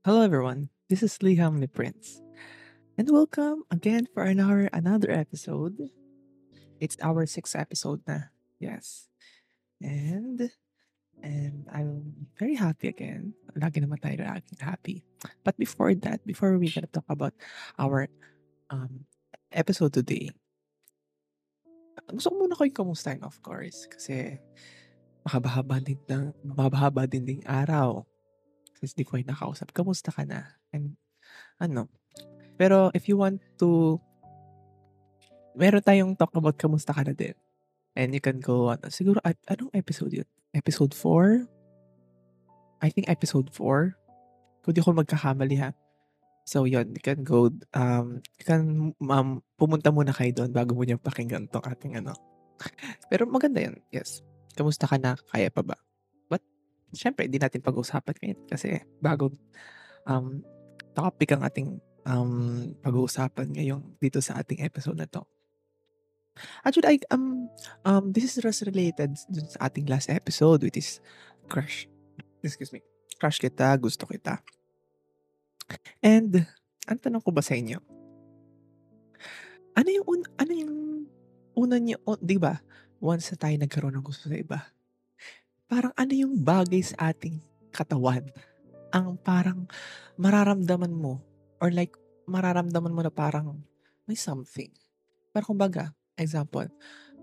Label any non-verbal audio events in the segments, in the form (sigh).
Hello everyone, this is Liam the Prince, and welcome again for another another episode. It's our sixth episode na, yes. And and I'm very happy again. Lagi naman tayo laging happy. But before that, before we gonna talk about our um episode today, gusto ko muna kayong kamustahin of course kasi mahaba-haba din ng mahaba-haba din ding araw since di ko kayo nakausap. Kamusta ka na? And ano, pero if you want to meron tayong talk about kamusta ka na din. And you can go ano, siguro at anong episode yun? Episode 4? I think episode 4. Kung di ako magkakamali ha. So yun, you can go, um, you can um, pumunta muna kayo doon bago mo niya pakinggan tong ating ano. (laughs) Pero maganda yun, yes. Kamusta ka na? Kaya pa ba? Syempre, hindi natin pag-uusapan ngayon kasi bagong um, topic ang ating um, pag-uusapan ngayong dito sa ating episode na to. Actually, I, um, um, this is just related dun sa ating last episode, which is crush. Excuse me. Crush kita, gusto kita. And, ang tanong ko ba sa inyo? Ano yung, un, ano yung una niyo, di ba? Once na tayo nagkaroon ng gusto sa iba, parang ano yung bagay sa ating katawan ang parang mararamdaman mo or like mararamdaman mo na parang may something. Parang kumbaga, example,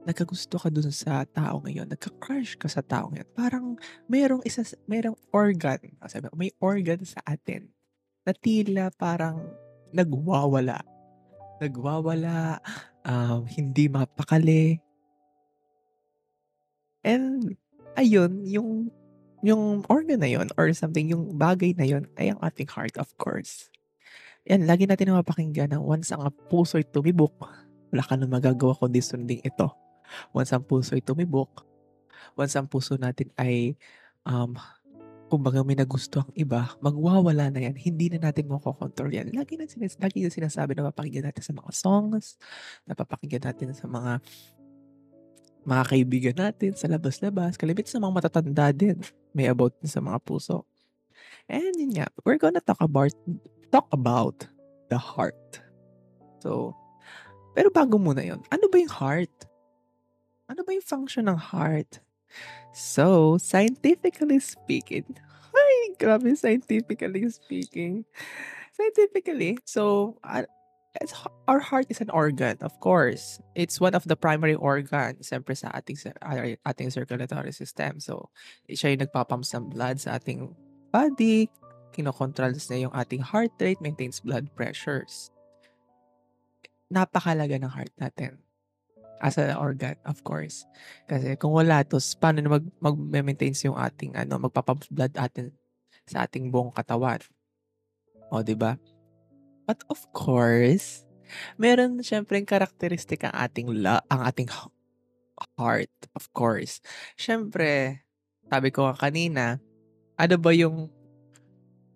nagkagusto ka dun sa tao ngayon, nagka-crush ka sa tao ngayon, parang mayroong isa, mayroong organ, ah, sabi, may organ sa atin na tila parang nagwawala. Nagwawala, um, hindi mapakali. And, ayun, yung, yung organ na yun or something, yung bagay na yun ay ang ating heart, of course. Yan, lagi natin na mapakinggan na once ang puso'y tumibok, wala ka na magagawa kundi sundin ito. Once ang puso'y tumibok, once ang puso natin ay um, kumbaga may nagusto ang iba, magwawala na yan. Hindi na natin makokontrol yan. Lagi na, sinas lagi na sinasabi na mapakinggan natin sa mga songs, napapakinggan natin sa mga mga kaibigan natin sa labas-labas. Kalibit sa mga matatanda din. May about din sa mga puso. And yun nga, we're gonna talk about talk about the heart. So, pero bago muna yon ano ba yung heart? Ano ba yung function ng heart? So, scientifically speaking, (laughs) ay, grabe scientifically speaking. Scientifically, so, it's, our heart is an organ, of course. It's one of the primary organs, siyempre sa ating, ating circulatory system. So, siya yung nagpapump ng blood sa ating body, kinokontrols niya yung ating heart rate, maintains blood pressures. Napakalaga ng heart natin as an organ, of course. Kasi kung wala to, paano na mag, mag-maintain yung ating, ano, magpapump blood atin sa ating buong katawan. O, di ba? But of course, meron syempre karakteristik ang ating la, ang ating heart, of course. Syempre, sabi ko kanina, ano ba yung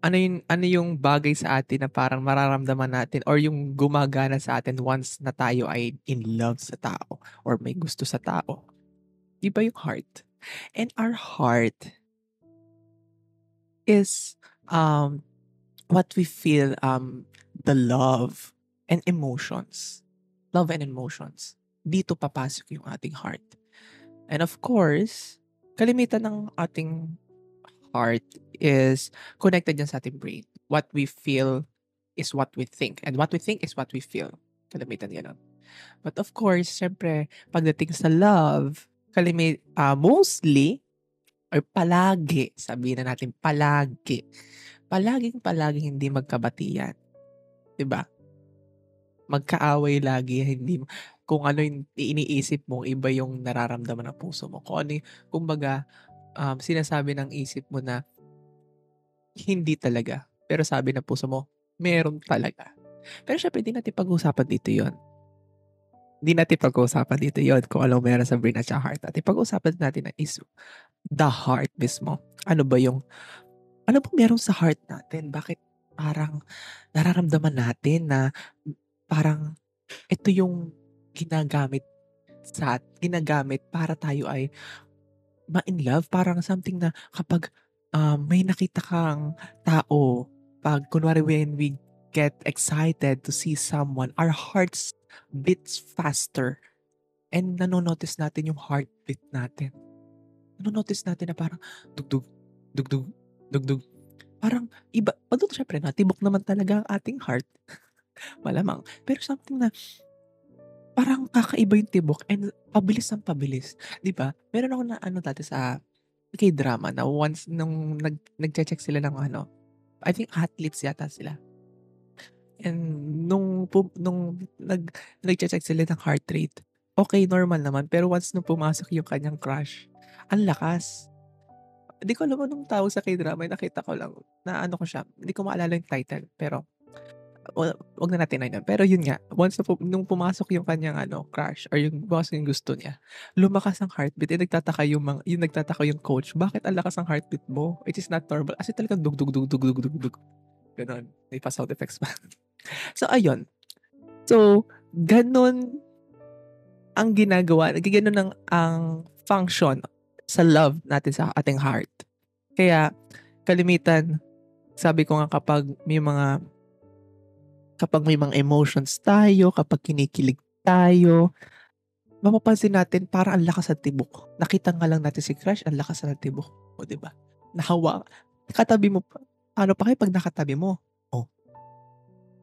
ano yung ano yung bagay sa atin na parang mararamdaman natin or yung gumagana sa atin once na tayo ay in love sa tao or may gusto sa tao. Di ba yung heart? And our heart is um what we feel um the love and emotions. Love and emotions. Dito papasok yung ating heart. And of course, kalimitan ng ating heart is connected yan sa ating brain. What we feel is what we think. And what we think is what we feel. Kalimitan yan. But of course, syempre, pagdating sa love, kalimit, uh, mostly, or palagi, sabihin na natin palagi, palaging palaging hindi magkabati yan. 'Di ba? Magkaaway lagi, hindi kung ano yung iniisip mo, iba yung nararamdaman ng puso mo. Kung ano kumbaga, um, sinasabi ng isip mo na hindi talaga. Pero sabi ng puso mo, meron talaga. Pero syempre, hindi natin pag-uusapan dito yon Hindi natin pag-uusapan dito yon kung ano meron sa brain at sa heart natin. Pag-uusapan natin na is the heart mismo. Ano ba yung, ano ba meron sa heart natin? Bakit parang nararamdaman natin na parang ito yung ginagamit sa ginagamit para tayo ay ma-in love. Parang something na kapag um, may nakita kang tao pag kunwari when we get excited to see someone, our hearts beats faster. And nanonotice natin yung heartbeat natin. Nanonotice natin na parang dugdug, dugdug, dugdug. Parang iba, although syempre natibok naman talaga ang ating heart. (laughs) Malamang. Pero something na parang kakaiba yung tibok and pabilis ng pabilis. 'Di ba? Meron ako na ano dati sa K-drama na once nung nag nagche-check sila ng ano, I think athletes yata sila. And nung nung nag nagche-check sila ng heart rate, okay normal naman. Pero once nung pumasok yung kanyang crush, ang lakas. Hindi ko alam anong tawag sa K-drama, nakita ko lang na ano ko siya, hindi ko maalala yung title, pero wa wag na natin na yun. Pero yun nga, once na nung pumasok yung kanyang ano, crush or yung pumasok yung gusto niya, lumakas ang heartbeat. Eh, nagtataka yung mga yung nagtataka yung coach, "Bakit ang lakas ng heartbeat mo? It is not normal." As in talagang dug, dug, dug, dug, dug, dug, dug. Gano'n. May pa-sound effects pa. (laughs) So ayun. So, gano'n ang ginagawa, nagigano'n ang ang function sa love natin sa ating heart. Kaya kalimitan, sabi ko nga kapag may mga kapag may mga emotions tayo, kapag kinikilig tayo, mapapansin natin parang ang lakas ng tibok. Nakita nga lang natin si crush, ang lakas ng tibok. O, di ba? Nahawa. Katabi mo pa. Ano pa kayo pag nakatabi mo? Oh.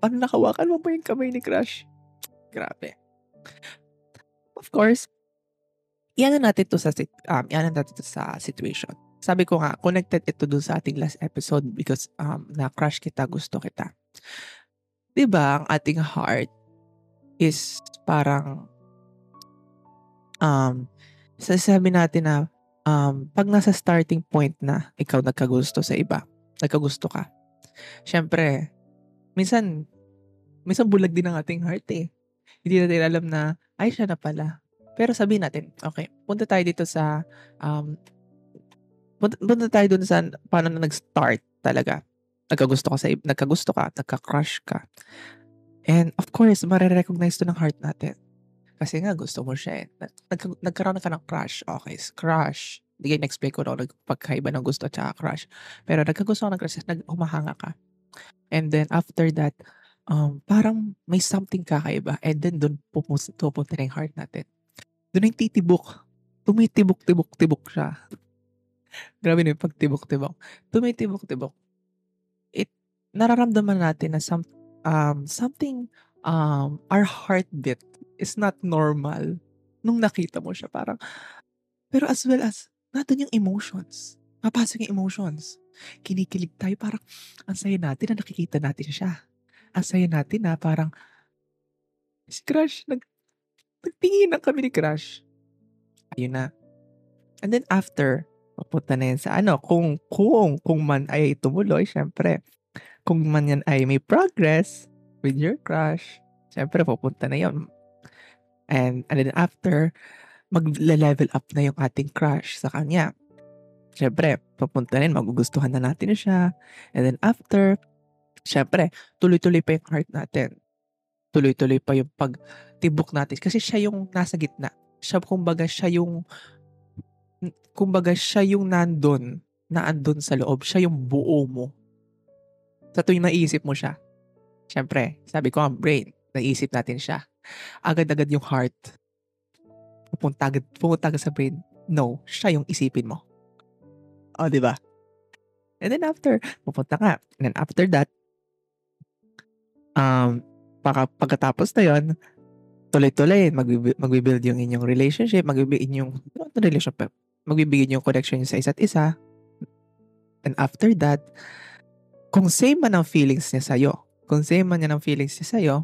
Paano nakawakan mo pa yung kamay ni crush? Grabe. Of course, iyan natin to sa um, iyan natin to sa situation. Sabi ko nga, connected ito dun sa ating last episode because um, na-crush kita, gusto kita. 'Di ba, ang ating heart is parang um, sasabi natin na um, pag nasa starting point na ikaw nagkagusto sa iba, nagkagusto ka, syempre, minsan, minsan bulag din ang ating heart eh. Hindi natin alam na, ay siya na pala. Pero sabihin natin, okay, punta tayo dito sa, um, punta, punta tayo dun sa paano na nag-start talaga nagkagusto ka sa nagkagusto ka, nagka-crush ka. And of course, mare-recognize to ng heart natin. Kasi nga gusto mo siya eh. Nag, nagkaroon ka ng crush. Okay, crush. Hindi kayo na-explain ko no, nagpagkaiba ng gusto at crush. Pero nagkagusto ka ng crush, nag humahanga ka. And then after that, um, parang may something kakaiba. And then doon pupunta na yung heart natin. Doon yung titibok. Tumitibok-tibok-tibok siya. Grabe na yung pagtibok-tibok. Tumitibok-tibok nararamdaman natin na some, um, something, um, our heartbeat is not normal nung nakita mo siya. Parang, pero as well as, natin yung emotions. Papasok yung emotions. Kinikilig tayo, parang, ang saya natin na nakikita natin siya. Ang saya natin na parang, si Crush, nag, nagtingin na kami ni Crush. Ayun na. And then after, papunta na yan sa ano, kung, kung, kung man ay tumuloy, syempre, kung man yan ay may progress with your crush, syempre pupunta na yon. And, and then after, mag-level up na yung ating crush sa kanya. Syempre, papunta rin, magugustuhan na natin siya. And then after, syempre, tuloy-tuloy pa yung heart natin. Tuloy-tuloy pa yung pagtibok natin. Kasi siya yung nasa gitna. Siya, kumbaga, siya yung, kumbaga, siya yung nandun, na andun sa loob. Siya yung buo mo sa tuwing naisip mo siya, syempre, sabi ko ang brain, naisip natin siya. Agad-agad yung heart, pupunta agad, pupunta agad sa brain. No, siya yung isipin mo. O, oh, di ba? And then after, pupunta ka. And then after that, um, paka, pagkatapos na yon tuloy-tuloy, magbibuild yung inyong relationship, magbibuild yung, not relationship, magbibigay yung connection sa isa't isa. And after that, kung same man ang feelings niya sa'yo, kung same man yan ang feelings niya sa'yo,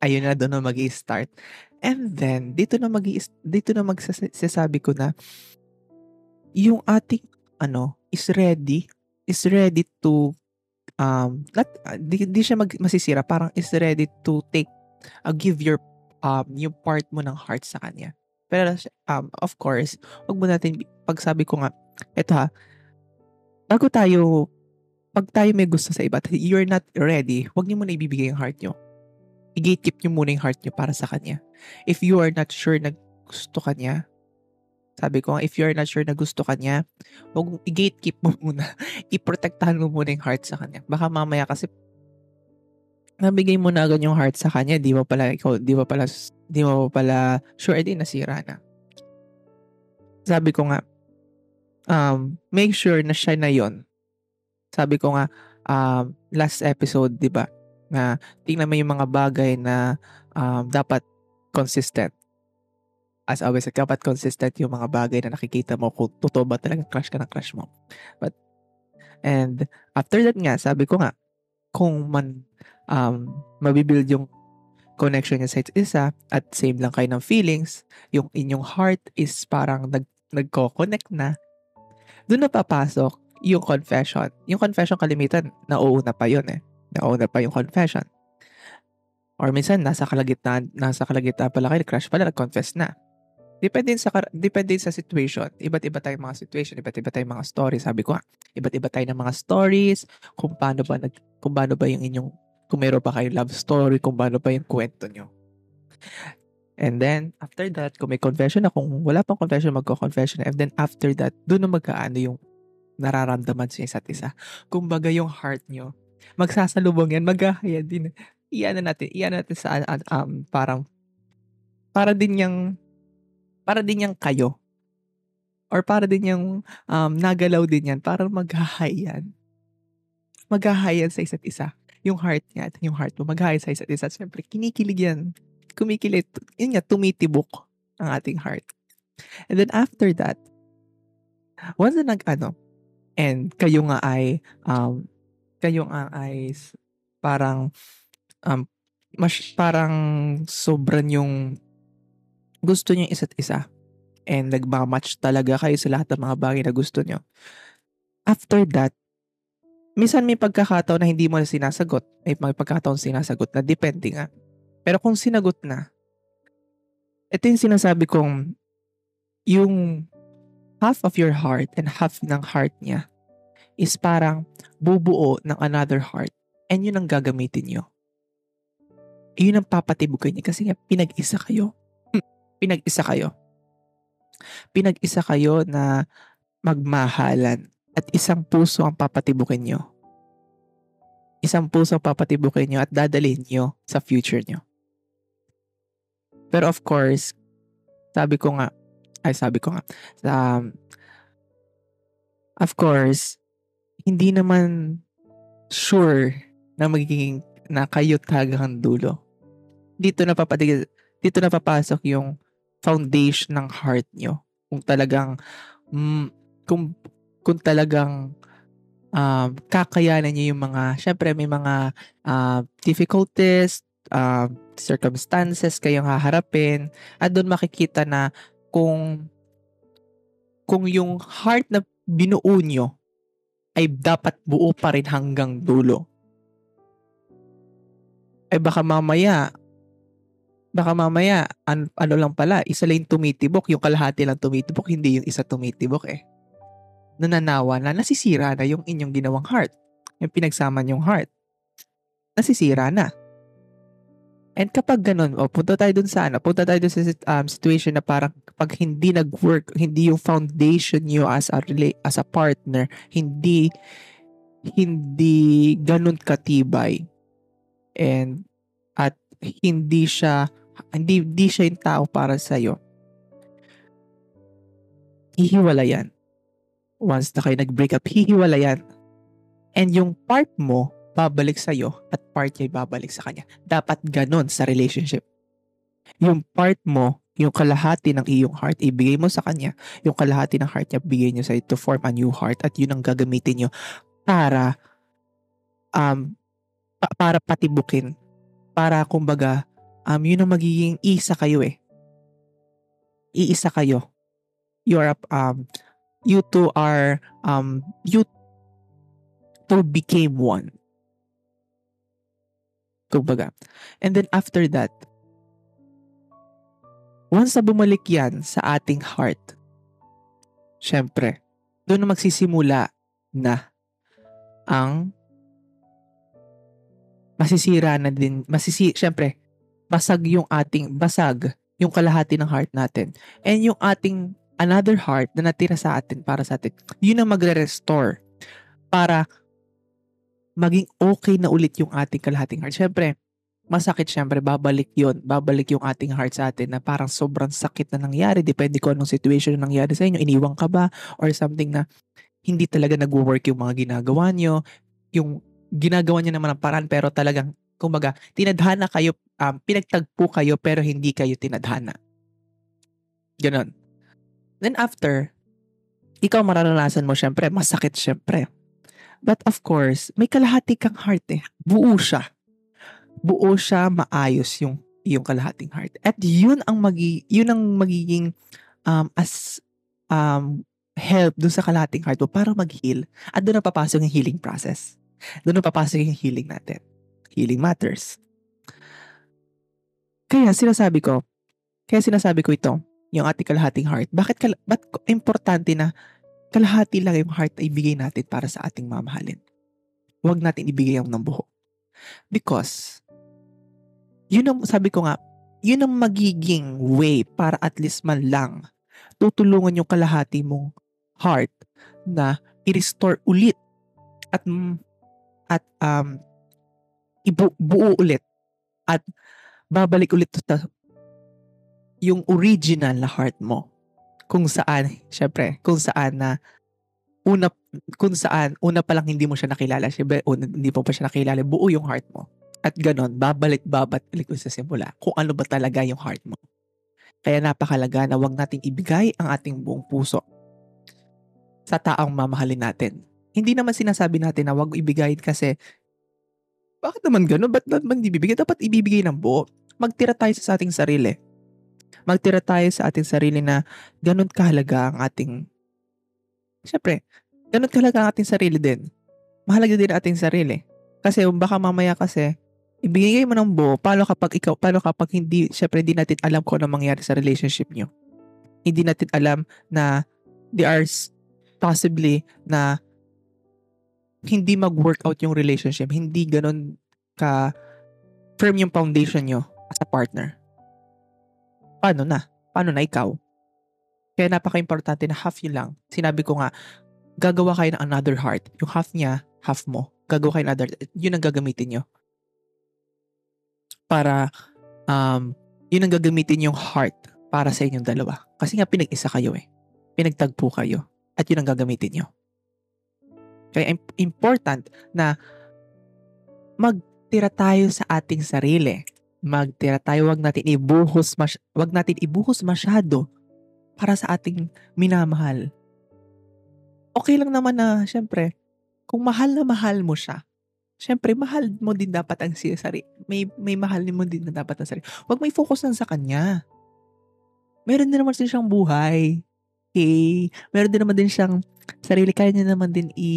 ayun na doon na mag start And then, dito na mag dito na magsasabi ko na yung ating ano is ready is ready to um not uh, di, di siya mag, masisira parang is ready to take uh, give your um yung part mo ng heart sa kanya pero um of course wag mo natin pagsabi ko nga eto ha bago tayo pag tayo may gusto sa iba you're not ready, huwag niyo muna ibibigay yung heart niyo. I-gatekeep niyo muna yung heart niyo para sa kanya. If you are not sure na gusto ka niya, Sabi ko if you're not sure na gusto ka niya, huwag i-gatekeep mo muna. (laughs) I-protektahan mo muna yung heart sa kanya. Baka mamaya kasi nabigay mo na agad yung heart sa kanya, di mo pala, ikaw, di mo pala, di mo pala sure, edi nasira na. Sabi ko nga, um, make sure na siya na yon. Sabi ko nga, um, last episode, di ba, na tingnan mo yung mga bagay na um, dapat consistent as always, dapat consistent yung mga bagay na nakikita mo kung totoo ba talaga crush ka ng crush mo. But, and after that nga, sabi ko nga, kung man um, mabibuild yung connection niya sa isa at same lang kayo ng feelings, yung inyong heart is parang nag, nagko-connect na, doon na papasok yung confession. Yung confession kalimitan, nauuna pa yun eh. Nauuna pa yung confession. Or minsan, nasa kalagitnaan, nasa kalagitnaan pala kayo, crush pala, nag-confess na. Depende sa depende sa situation. Iba't iba tayong mga situation, iba't iba tayong mga stories. Sabi ko, iba't iba tayong mga stories, kung paano ba nag, kung paano ba yung inyong kung meron pa kayong love story, kung paano pa yung kwento nyo. And then, after that, kung may confession na, kung wala pang confession, magko-confession And then, after that, doon na magkaano yung nararamdaman sa isa't isa. Kung baga yung heart nyo, magsasalubong yan, maghahaya din. Iyan na natin, iyan natin sa, um, parang, para din yung para din yang kayo. Or para din yung um, nagalaw din yan. Para maghahayan. Maghahayan sa isa't isa. Yung heart niya at yung heart mo. Maghahayan sa isa't isa. Siyempre, kinikilig yan. Kumikilit. Yun nga, tumitibok ang ating heart. And then after that, once na nag-ano, and kayo nga ay, um, kayo nga ay parang, um, mas parang sobrang yung gusto niyo isa't isa and nagmamatch talaga kayo sa lahat ng mga bagay na gusto niyo. After that, minsan may pagkakataon na hindi mo na sinasagot. May mga pagkakataon sinasagot na depende nga. Pero kung sinagot na, ito yung sinasabi kong yung half of your heart and half ng heart niya is parang bubuo ng another heart and yun ang gagamitin niyo. Yun ang papatibugan niya kasi nga pinag-isa kayo pinag-isa kayo. Pinag-isa kayo na magmahalan at isang puso ang papatibukin nyo. Isang puso ang papatibukin nyo at dadalhin nyo sa future nyo. Pero of course, sabi ko nga, ay sabi ko nga, um, of course, hindi naman sure na magiging na kayo tagang dulo. Dito na papatig dito na papasok yung foundation ng heart nyo. Kung talagang, mm, kung, kung talagang um, kakayanan nyo yung mga, syempre may mga uh, difficulties, uh, circumstances kayong haharapin, at doon makikita na kung kung yung heart na binuo nyo ay dapat buo pa rin hanggang dulo. Ay baka mamaya baka mamaya, an- ano lang pala, isa lang tumitibok, yung kalahati lang tumitibok, hindi yung isa tumitibok eh. Nananawa na, nasisira na yung inyong ginawang heart. Yung pinagsama yung heart. Nasisira na. And kapag ganun, oh, punta tayo dun sa ano, punta tayo dun sa um, situation na parang pag hindi nag-work, hindi yung foundation nyo as a, as a partner, hindi hindi ganun katibay. And at hindi siya hindi, hindi siya yung tao para sa'yo. Hihiwala yan. Once na kayo nag-break up, hihiwala yan. And yung part mo, babalik sa'yo at part niya babalik sa kanya. Dapat ganon sa relationship. Yung part mo, yung kalahati ng iyong heart, ibigay mo sa kanya. Yung kalahati ng heart niya, bigay niyo sa to form a new heart at yun ang gagamitin niyo para um, pa- para patibukin. Para kumbaga, um, yun ang magiging isa kayo eh. Iisa kayo. You are, um, you two are, um, you two became one. Kumbaga. And then after that, once na bumalik yan sa ating heart, syempre, doon na magsisimula na ang masisira na din, masisi, syempre, basag yung ating, basag yung kalahati ng heart natin. And yung ating another heart na natira sa atin para sa atin. Yun ang magre-restore para maging okay na ulit yung ating kalahating heart. Siyempre, masakit siyempre, babalik yon Babalik yung ating heart sa atin na parang sobrang sakit na nangyari. Depende kung anong situation na nangyari sa inyo. Iniwang ka ba? Or something na hindi talaga nag-work yung mga ginagawa nyo. Yung ginagawa niya naman ang paraan pero talagang, kumbaga, tinadhana kayo, um, pinagtagpo kayo pero hindi kayo tinadhana. Ganon. Then after, ikaw mararanasan mo syempre, masakit syempre. But of course, may kalahati kang heart eh. Buo siya. Buo siya, maayos yung yung kalahating heart. At yun ang magi yun ang magiging um, as um, help dun sa kalahating heart mo para mag-heal. At doon na papasok yung healing process. Doon na papasok yung healing natin. Healing matters. Kaya sinasabi ko, kaya sinasabi ko ito, yung ating kalahating heart. Bakit kal- ba't importante na kalahati lang yung heart na ibigay natin para sa ating mamahalin? Huwag natin ibigay yung ng buho. Because, yun ang, sabi ko nga, yun ang magiging way para at least man lang tutulungan yung kalahati mong heart na i-restore ulit at at um ibu buo ulit at babalik ulit sa yung original na heart mo. Kung saan, syempre, kung saan na una, kung saan, una pa lang hindi mo siya nakilala, syempre, una, hindi mo pa siya nakilala, buo yung heart mo. At ganon, babalik babat ko sa simula kung ano ba talaga yung heart mo. Kaya napakalaga na wag nating ibigay ang ating buong puso sa taong mamahalin natin. Hindi naman sinasabi natin na wag ibigay kasi bakit naman gano'n? Ba't naman ibibigay? Dapat ibibigay ng buo. Magtira tayo sa ating sarili magtira tayo sa ating sarili na ganun kahalaga ang ating, syempre, ganun kahalaga ang ating sarili din. Mahalaga din ang ating sarili. Kasi baka mamaya kasi, ibigay mo ng buo, paano kapag ikaw, paano kapag hindi, syempre hindi natin alam kung ano mangyari sa relationship nyo. Hindi natin alam na there are possibly na hindi mag-work out yung relationship. Hindi ganun ka firm yung foundation nyo as a partner paano na? Paano na ikaw? Kaya napaka-importante na half yun lang. Sinabi ko nga, gagawa kayo ng another heart. Yung half niya, half mo. Gagawa kayo ng another, yun ang gagamitin nyo. Para, um, yun ang gagamitin yung heart para sa inyong dalawa. Kasi nga pinag-isa kayo eh. Pinagtagpo kayo. At yun ang gagamitin nyo. Kaya important na magtira tayo sa ating sarili magtira tayo, wag natin ibuhos, mas, wag natin ibuhos masyado para sa ating minamahal. Okay lang naman na, syempre, kung mahal na mahal mo siya, syempre, mahal mo din dapat ang sarili. May, may mahal mo din na dapat ang sarili. Huwag may focus lang sa kanya. Meron din naman siyang buhay. Okay? Meron din naman din siyang sarili. Kaya niya naman din i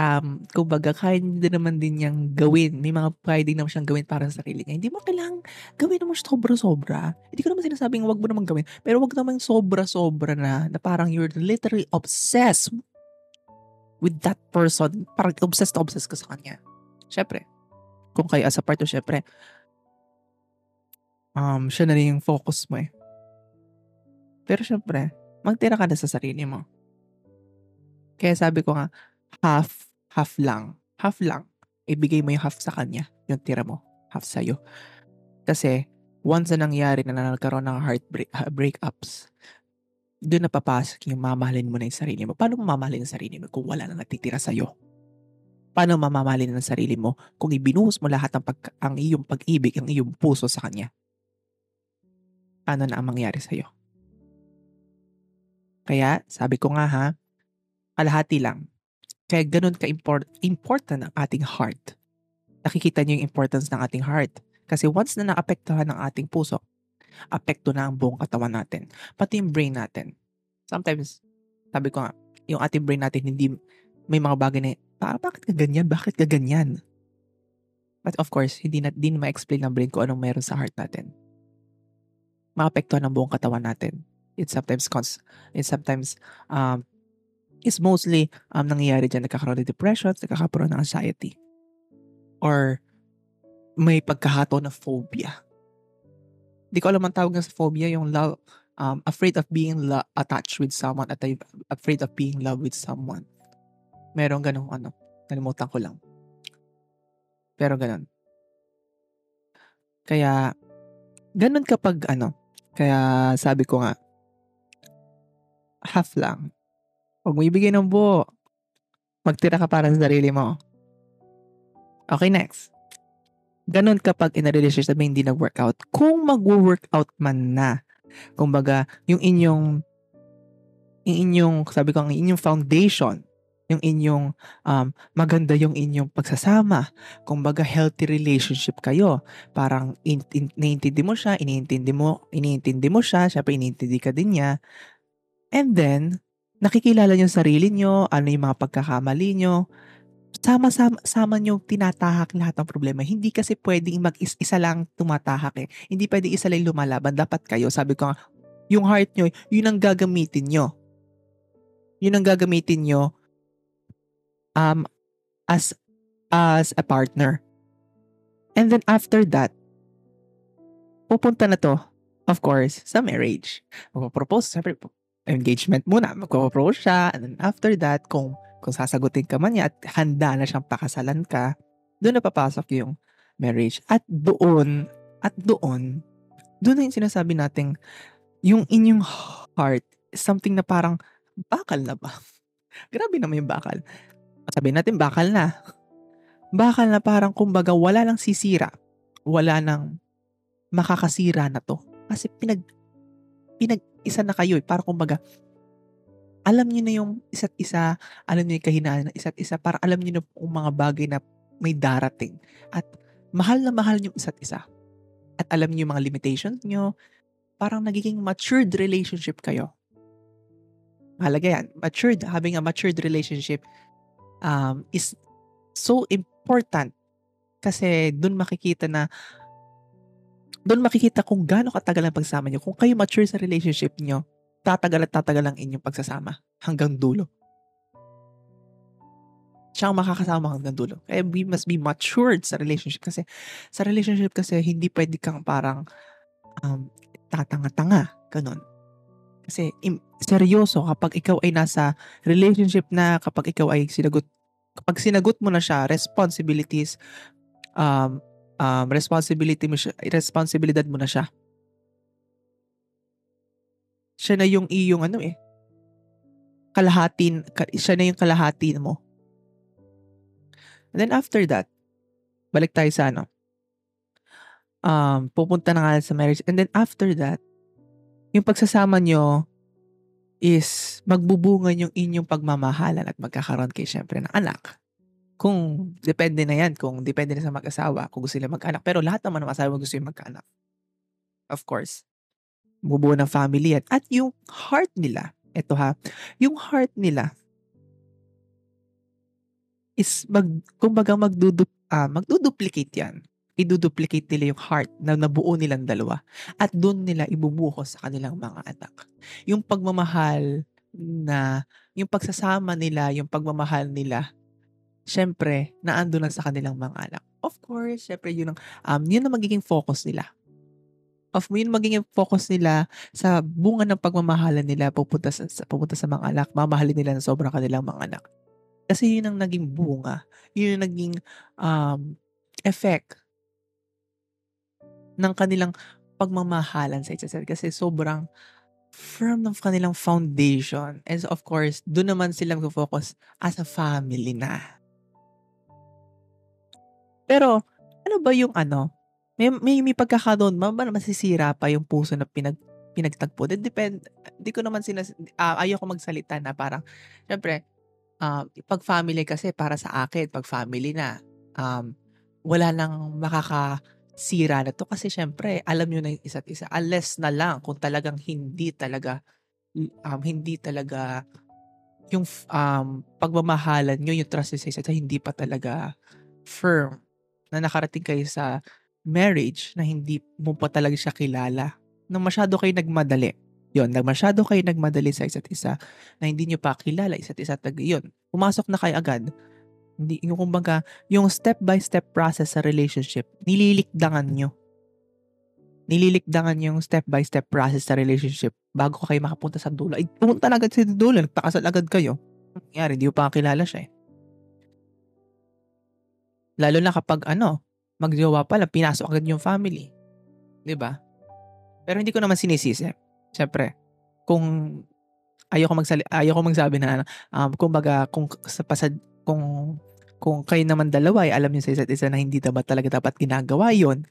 um, kumbaga, kaya niya din naman din niyang gawin. May mga kaya din naman siyang gawin para sa sarili niya. Hindi mo kailangang gawin mo sobra-sobra. Hindi ko naman sinasabing wag mo naman gawin. Pero wag naman sobra-sobra na, na parang you're literally obsessed with that person. Parang obsessed na obsessed ka sa kanya. Siyempre, kung kayo as a partner, syempre, um, siya na rin yung focus mo eh. Pero syempre, magtira ka na sa sarili mo. Kaya sabi ko nga, half, half lang. Half lang. Ibigay mo yung half sa kanya. Yung tira mo. Half sa'yo. Kasi, once na nangyari na nagkaroon ng heartbreak, breakups, doon napapasok yung mamahalin mo na yung sarili mo. Paano mo mamahalin ang sarili mo kung wala na natitira sa'yo? Paano mamamalin ng sarili mo kung ibinuhos mo lahat ng pag, ang iyong pag-ibig, ang iyong puso sa kanya? Paano na ang mangyari sa'yo? Kaya, sabi ko nga ha, kalahati lang. Kaya ganun ka-important ang ating heart. Nakikita niyo yung importance ng ating heart. Kasi once na naapektuhan ng ating puso, apekto na ang buong katawan natin. Pati yung brain natin. Sometimes, sabi ko nga, yung ating brain natin hindi may mga bagay na, pa, bakit ka ganyan? Bakit ka ganyan? But of course, hindi na din ma-explain ng brain ko anong meron sa heart natin. Maapektuhan ang buong katawan natin. It sometimes cons it sometimes um, is mostly um, nangyayari dyan, nagkakaroon ng depression, nagkakaroon ng anxiety. Or may pagkahato na phobia. Hindi ko alam ang tawag sa phobia, yung love, um, afraid of being lo- attached with someone at afraid of being loved with someone. Meron ganong ano, nalimutan ko lang. Pero ganon. Kaya, ganon kapag ano, kaya sabi ko nga, half lang. Huwag mo ibigay ng buo. Magtira ka para sa sarili mo. Okay, next. Ganon kapag in a relationship na hindi nag-workout. Kung mag-workout man na, kumbaga, yung inyong, yung inyong, sabi ko, ang inyong foundation, yung inyong um, maganda yung inyong pagsasama. Kumbaga healthy relationship kayo. Parang in, in, naiintindi mo siya, iniintindi mo, iniintindi mo siya, syempre iniintindi ka din niya. And then, nakikilala niyo sarili niyo, ano yung mga pagkakamali niyo, sama-sama sama niyo tinatahak lahat ng problema. Hindi kasi pwedeng mag-isa lang tumatahak eh. Hindi pwedeng isa lang lumalaban. Dapat kayo, sabi ko nga, yung heart niyo, yun ang gagamitin niyo. Yun ang gagamitin niyo um, as as a partner. And then after that, pupunta na to, of course, sa marriage. Magpapropose, sabi, engagement muna, magpapropose siya, and then after that, kung kung sasagutin ka man niya at handa na siyang pakasalan ka, doon na papasok yung marriage. At doon, at doon, doon na yung sinasabi nating, yung inyong heart, something na parang, bakal na ba? (laughs) Grabe naman yung bakal. Sabi natin, bakal na. Bakal na parang kumbaga wala nang sisira. Wala nang makakasira na to. Kasi pinag, pinag-isa na kayo eh. Para kumbaga, alam niyo na yung isa't isa, alam niyo yung kahinaan ng isa't isa, para alam niyo na yung mga bagay na may darating. At mahal na mahal niyo isa't isa. At alam niyo yung mga limitations niyo, parang nagiging matured relationship kayo. Mahalaga yan. Matured, having a matured relationship um, is so important kasi doon makikita na doon makikita kung gaano katagal ang pagsama niyo. Kung kayo mature sa relationship niyo, tatagal at tatagal ang inyong pagsasama hanggang dulo. Siya ang makakasama hanggang dulo. Kaya we must be matured sa relationship kasi sa relationship kasi hindi pwede kang parang um, tatanga-tanga. Ganon. Kasi im- seryoso kapag ikaw ay nasa relationship na, kapag ikaw ay sinagot, kapag sinagot mo na siya, responsibilities, um, um, responsibility mo siya, responsibilidad mo na siya siya na yung iyong ano eh, kalahatin, siya na yung kalahati mo. And then after that, balik tayo sa ano, um, pupunta na nga sa marriage. And then after that, yung pagsasama nyo is magbubungan yung inyong pagmamahalan at magkakaroon kayo syempre ng anak. Kung depende na yan, kung depende na sa mag-asawa, kung gusto nila mag-anak. Pero lahat naman ng asawa gusto yung magkaanak. Of course bumubuo ng family yan. At yung heart nila, eto ha, yung heart nila is mag, kumbaga magdudu, uh, magduduplicate yan. Iduduplicate nila yung heart na nabuo nilang dalawa. At doon nila ibubuhos sa kanilang mga anak. Yung pagmamahal na, yung pagsasama nila, yung pagmamahal nila, syempre, naando lang sa kanilang mga anak. Of course, syempre, yun ang, um, yun ang magiging focus nila of yun maging focus nila sa bunga ng pagmamahalan nila pupunta sa, pupunta sa mga anak, mamahalin nila ng sobrang kanilang mga anak. Kasi yun ang naging bunga. Yun ang naging um, effect ng kanilang pagmamahalan sa isa't isa. Kasi sobrang firm ng kanilang foundation. And of course, doon naman silang focus as a family na. Pero, ano ba yung ano, may may may pagkakataon ba ba masisira pa yung puso na pinag pinagtagpo? It depend di ko naman sinas ah, ayoko magsalita na parang siyempre, ah, 'pag family kasi para sa akin 'pag family na, um, wala nang makakasira na 'to kasi siyempre alam niyo na yung isa't isa. Unless na lang kung talagang hindi talaga, um, hindi talaga yung um, pagmamahalan niyo, yung trust sa isa't isa hindi pa talaga firm na nakarating kayo sa marriage na hindi mo pa talaga siya kilala. Nang masyado kayo nagmadali. Yon, nang masyado kayo nagmadali sa isa't isa na hindi nyo pa kilala isa't isa at yun, pumasok na kayo agad. Hindi, yung kumbaga, yung step by step process sa relationship, nililikdangan nyo. nililikdangan yung step-by-step process sa relationship bago kayo makapunta sa dulo. Ay, pumunta na agad sa dulo. Nagpakasal agad kayo. Nangyari, di mo pa kilala siya eh. Lalo na kapag ano, magjowa pa lang, pinasok agad yung family. Ba? Pero hindi ko naman sinisisi. Siyempre, kung ayoko magsali ayoko magsabi na um kumbaga kung sa pasad kung kung kayo naman dalawa ay alam niyo sa isa't isa na hindi dapat talaga dapat ginagawa yon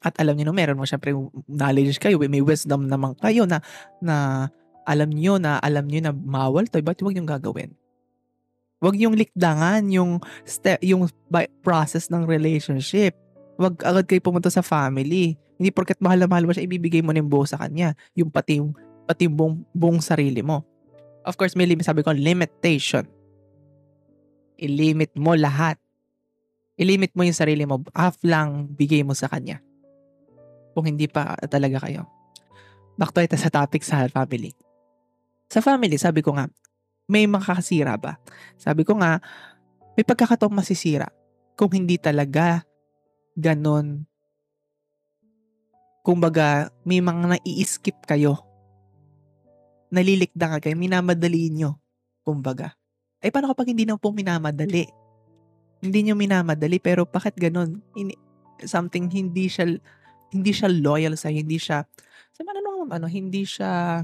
at alam niyo na meron mo syempre knowledge kayo may wisdom naman kayo na na alam niyo na alam niyo na mawal to but wag yung gagawin wag yung likdangan yung step yung process ng relationship wag agad kayo pumunta sa family hindi porket mahal na mahal mo siya ibibigay mo yung buo sa kanya yung pati pati yung buong, buong sarili mo of course may limit sabi ko limitation I-limit mo lahat. I-limit mo yung sarili mo. Half lang bigay mo sa kanya. Kung hindi pa talaga kayo. Back to ito sa topic sa family. Sa family, sabi ko nga, may makakasira ba? Sabi ko nga, may pagkakataong masisira kung hindi talaga ganon kumbaga, may mga nai-skip kayo. Nalilikda ka kayo, minamadali nyo. Kumbaga. Eh, paano kapag hindi na po minamadali? Hindi nyo minamadali, pero bakit ganun? Hindi, something hindi siya hindi siya loyal sa hindi siya sa ano, ano, ano hindi siya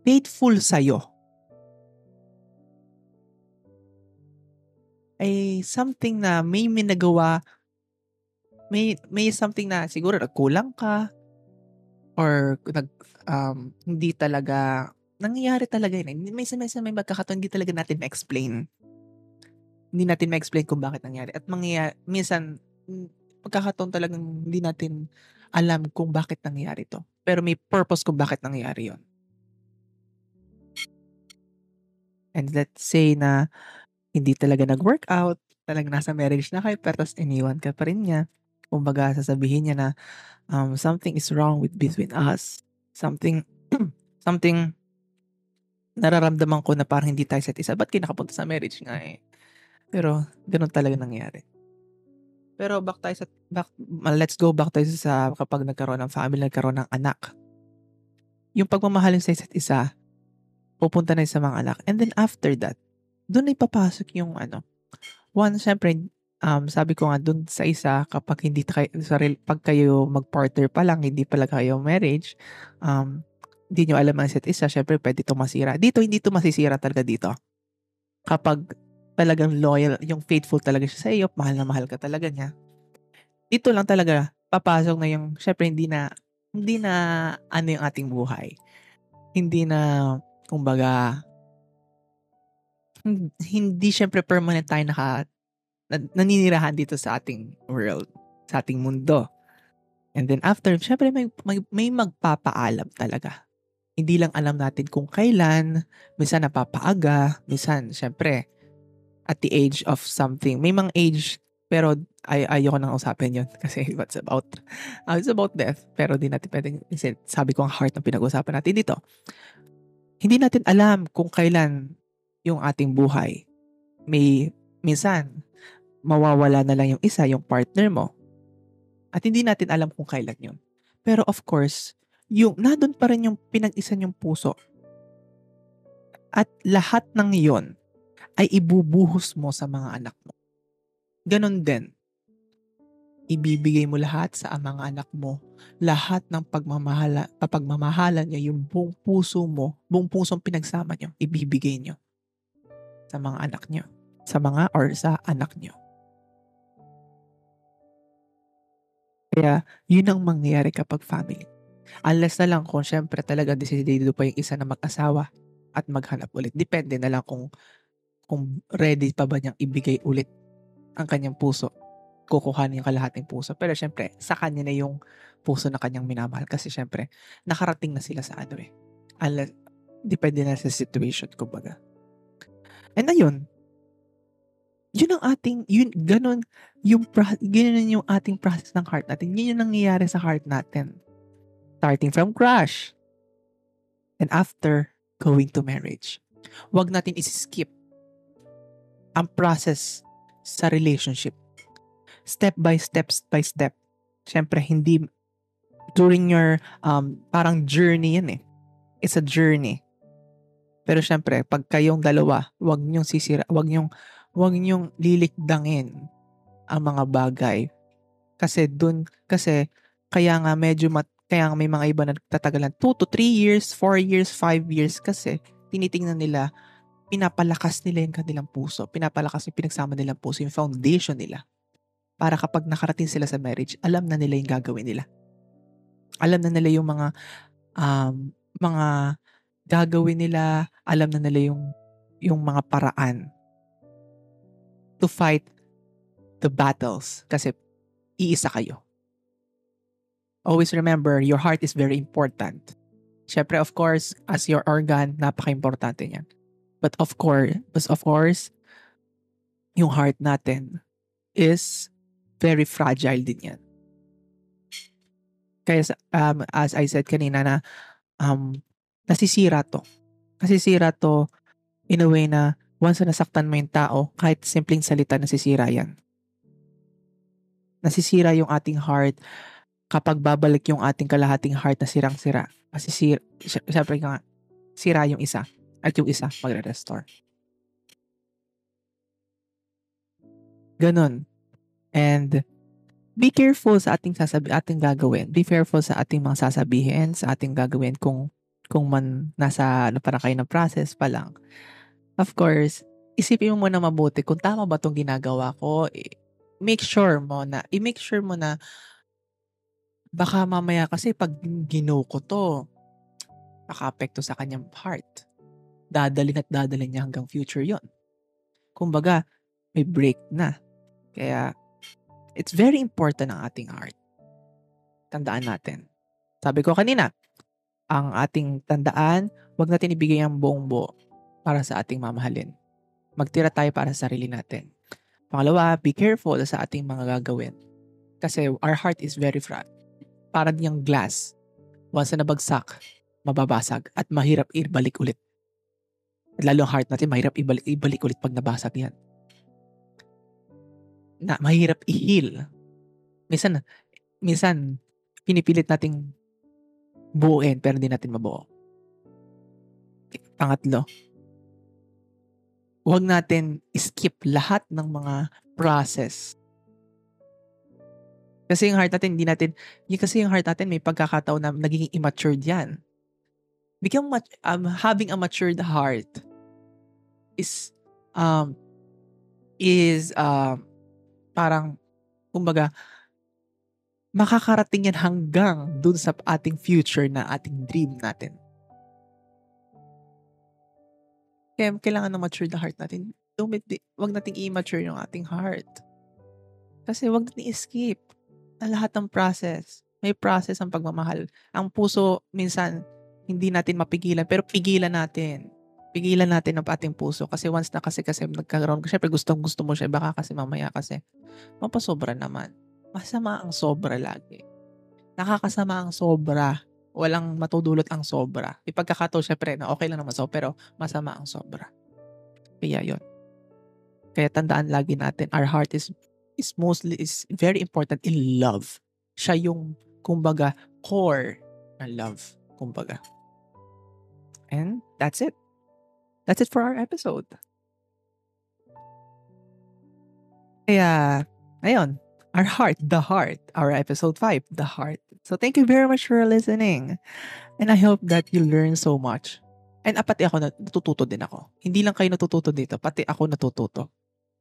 faithful sa iyo. Ay something na may minagawa may may something na siguro nagkulang ka or nag um, hindi talaga nangyayari talaga yun. May minsan may magkakataon hindi talaga natin ma-explain. Hindi natin ma-explain kung bakit nangyari. At mangyayari, minsan, pagkakataon talagang hindi natin alam kung bakit nangyari to. Pero may purpose kung bakit nangyari yon. And let's say na hindi talaga nag-work out, talagang nasa marriage na kayo, pero tapos iniwan ka pa rin niya. Kumbaga, sasabihin niya na um, something is wrong with between us. Something, (clears throat) something nararamdaman ko na parang hindi tayo set isa. Ba't kayo nakapunta sa marriage nga eh? Pero, ganun talaga nangyari. Pero back tayo sa, back, let's go back tayo sa kapag nagkaroon ng family, nagkaroon ng anak. Yung pagmamahalin sa isa't isa, pupunta na sa mga anak. And then after that, doon na ipapasok yung ano. One, syempre, um, sabi ko nga doon sa isa, kapag hindi tayo, sa, pag kayo mag-partner pa lang, hindi pala kayo marriage, um, hindi nyo alam ang isa't isa, syempre pwede ito masira. Dito, hindi ito masisira talaga dito. Kapag talagang loyal, yung faithful talaga siya sa iyo, mahal na mahal ka talaga niya. Dito lang talaga, papasok na yung, syempre hindi na, hindi na ano yung ating buhay. Hindi na, kumbaga, hindi syempre permanent tayo naka, naninirahan dito sa ating world, sa ating mundo. And then after, syempre may, may, may magpapaalam talaga hindi lang alam natin kung kailan, minsan napapaaga, minsan, syempre, at the age of something. May mga age, pero ay ayoko nang usapin yon (laughs) kasi what's about, uh, it's about death. Pero di natin pwedeng, sabi ko ang heart ng pinag-usapan natin dito. Hindi natin alam kung kailan yung ating buhay. May, minsan, mawawala na lang yung isa, yung partner mo. At hindi natin alam kung kailan yun. Pero of course, yung nandun pa rin yung pinag-isa yung puso. At lahat ng iyon ay ibubuhos mo sa mga anak mo. Ganon din. Ibibigay mo lahat sa mga anak mo. Lahat ng pagmamahala, pagmamahala niya, yung buong puso mo, buong pusong pinagsama niyo, ibibigay niyo sa mga anak niyo. Sa mga or sa anak niyo. Kaya, yun ang mangyayari kapag family. Unless na lang kung syempre talaga desidido pa yung isa na mag-asawa at maghanap ulit. Depende na lang kung kung ready pa ba niyang ibigay ulit ang kanyang puso. Kukuhanin yung kalahating puso. Pero syempre, sa kanya na yung puso na kanyang minamahal. Kasi syempre, nakarating na sila sa ano eh. Unless, depende na sa situation, kumbaga. And ayun, yun ang ating, yun, ganun, yung, ganun yung ating process ng heart natin. Yun yung nangyayari sa heart natin starting from crush. And after going to marriage. Huwag natin isi-skip ang process sa relationship. Step by step by step. Siyempre, hindi during your um, parang journey yan eh. It's a journey. Pero syempre, pag kayong dalawa, wag niyong sisira, wag niyong, wag niyong lilikdangin ang mga bagay. Kasi dun, kasi kaya nga medyo mat, kaya nga may mga iba na nagtatagal ng 2 to 3 years, 4 years, 5 years kasi tinitingnan nila, pinapalakas nila yung kanilang puso. Pinapalakas yung pinagsama nilang puso, yung foundation nila. Para kapag nakarating sila sa marriage, alam na nila yung gagawin nila. Alam na nila yung mga um, mga gagawin nila, alam na nila yung yung mga paraan to fight the battles kasi iisa kayo. Always remember, your heart is very important. Siyempre, of course, as your organ, napaka-importante niyan. But of course, but of course, yung heart natin is very fragile din yan. Kaya um, as I said kanina na um, nasisira to. Nasisira to in a way na once na nasaktan mo yung tao, kahit simpleng salita, nasisira yan. Nasisira yung ating heart kapag babalik yung ating kalahating heart na sirang-sira. Masisira, syempre nga, sira yung isa at yung isa magre-restore. Ganon. And be careful sa ating sasabi ating gagawin. Be careful sa ating mga sasabihin, sa ating gagawin kung kung man nasa ano parang kayo ng process pa lang. Of course, isipin mo muna mabuti kung tama ba tong ginagawa ko. make sure mo na, i-make sure mo na baka mamaya kasi pag gino ko to, maka-apekto sa kanyang heart. Dadalhin at dadalhin niya hanggang future yon. Kumbaga, may break na. Kaya, it's very important ang ating heart. Tandaan natin. Sabi ko kanina, ang ating tandaan, wag natin ibigay ang buong buo para sa ating mamahalin. Magtira tayo para sa sarili natin. Pangalawa, be careful sa ating mga gagawin. Kasi our heart is very fragile. Parang yung glass. Once na nabagsak, mababasag at mahirap ibalik ulit. At lalo ang heart natin, mahirap ibalik, ibalik ulit pag nabasag yan. Na, mahirap i-heal. Minsan, minsan, pinipilit nating buuin pero hindi natin mabuo. Pangatlo, huwag natin skip lahat ng mga process. Kasi yung heart natin, hindi natin, yung kasi yung heart natin may pagkakataon na naging immature yan. Become, um, having a matured heart is, um, is, um, parang, kumbaga, makakarating yan hanggang dun sa ating future na ating dream natin. Kaya kailangan na mature the heart natin. Don't, wag nating i-mature yung ating heart. Kasi wag nating i-skip na lahat ng process. May process ang pagmamahal. Ang puso, minsan, hindi natin mapigilan, pero pigilan natin. Pigilan natin ang ating puso. Kasi once na kasi kasi nagkaroon, syempre gustong gusto mo siya, baka kasi mamaya kasi, mapasobra naman masama ang sobra lagi. Nakakasama ang sobra. Walang matudulot ang sobra. Ipagkakataon syempre na okay lang naman so, pero masama ang sobra. Kaya yon. Kaya tandaan lagi natin, our heart is is mostly is very important in love. Siya yung kumbaga core ng love, kumbaga. And that's it. That's it for our episode. Kaya, ayun, our heart, the heart, our episode 5, the heart. So thank you very much for listening. And I hope that you learn so much. And ah, pati ako natututo din ako. Hindi lang kayo natututo dito, pati ako natututo.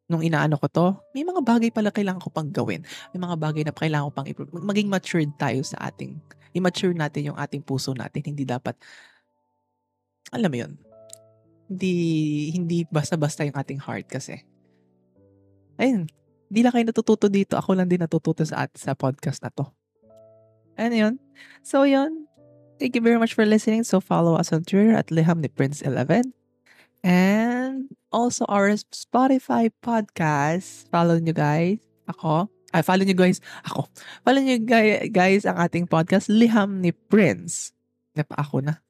Nung inaano ko to, may mga bagay pala kailangan ko pang gawin. May mga bagay na kailangan ko pang improve. Maging matured tayo sa ating, i-mature natin yung ating puso natin. Hindi dapat, alam mo yun, hindi, hindi basta-basta yung ating heart kasi. Ayun, Di lang kayo natututo dito. Ako lang din natututo sa, at, sa podcast na to. Ano yun? So, yun. Thank you very much for listening. So, follow us on Twitter at Liham ni Prince11. And also our Spotify podcast. Follow nyo guys. Ako. Ay, follow nyo guys. Ako. Follow nyo guys ang ating podcast, Liham ni Prince. Napa ako na.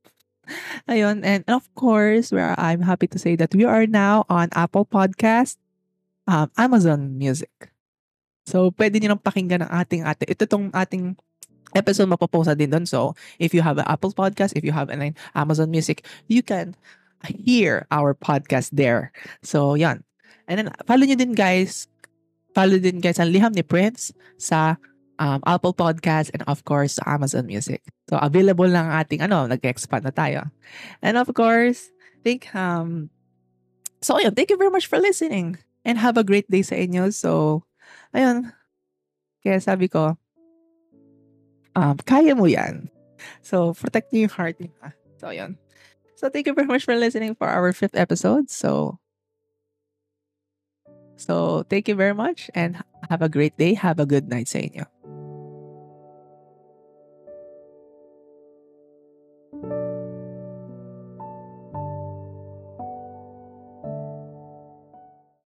Ayun. And of course, where I'm happy to say that we are now on Apple Podcast, um, Amazon Music. So, pwede niyo nang pakinggan ang ating ate. Ito tong ating episode mapopost din doon. So, if you have an Apple Podcast, if you have an Amazon Music, you can hear our podcast there. So, yan. And then, follow nyo din guys. Follow din guys ang Liham ni Prince sa um, Apple Podcast and of course sa Amazon Music. So, available lang ang ating, ano, nag-expand na tayo. And of course, think, um, so, ayun, thank you very much for listening. And have a great day sa inyo. So, ayun. Kaya sabi ko, um, kaya mo yan. So, protect your heart. Diba? So, yun. So, thank you very much for listening for our fifth episode. So, so thank you very much and have a great day. Have a good night sa inyo.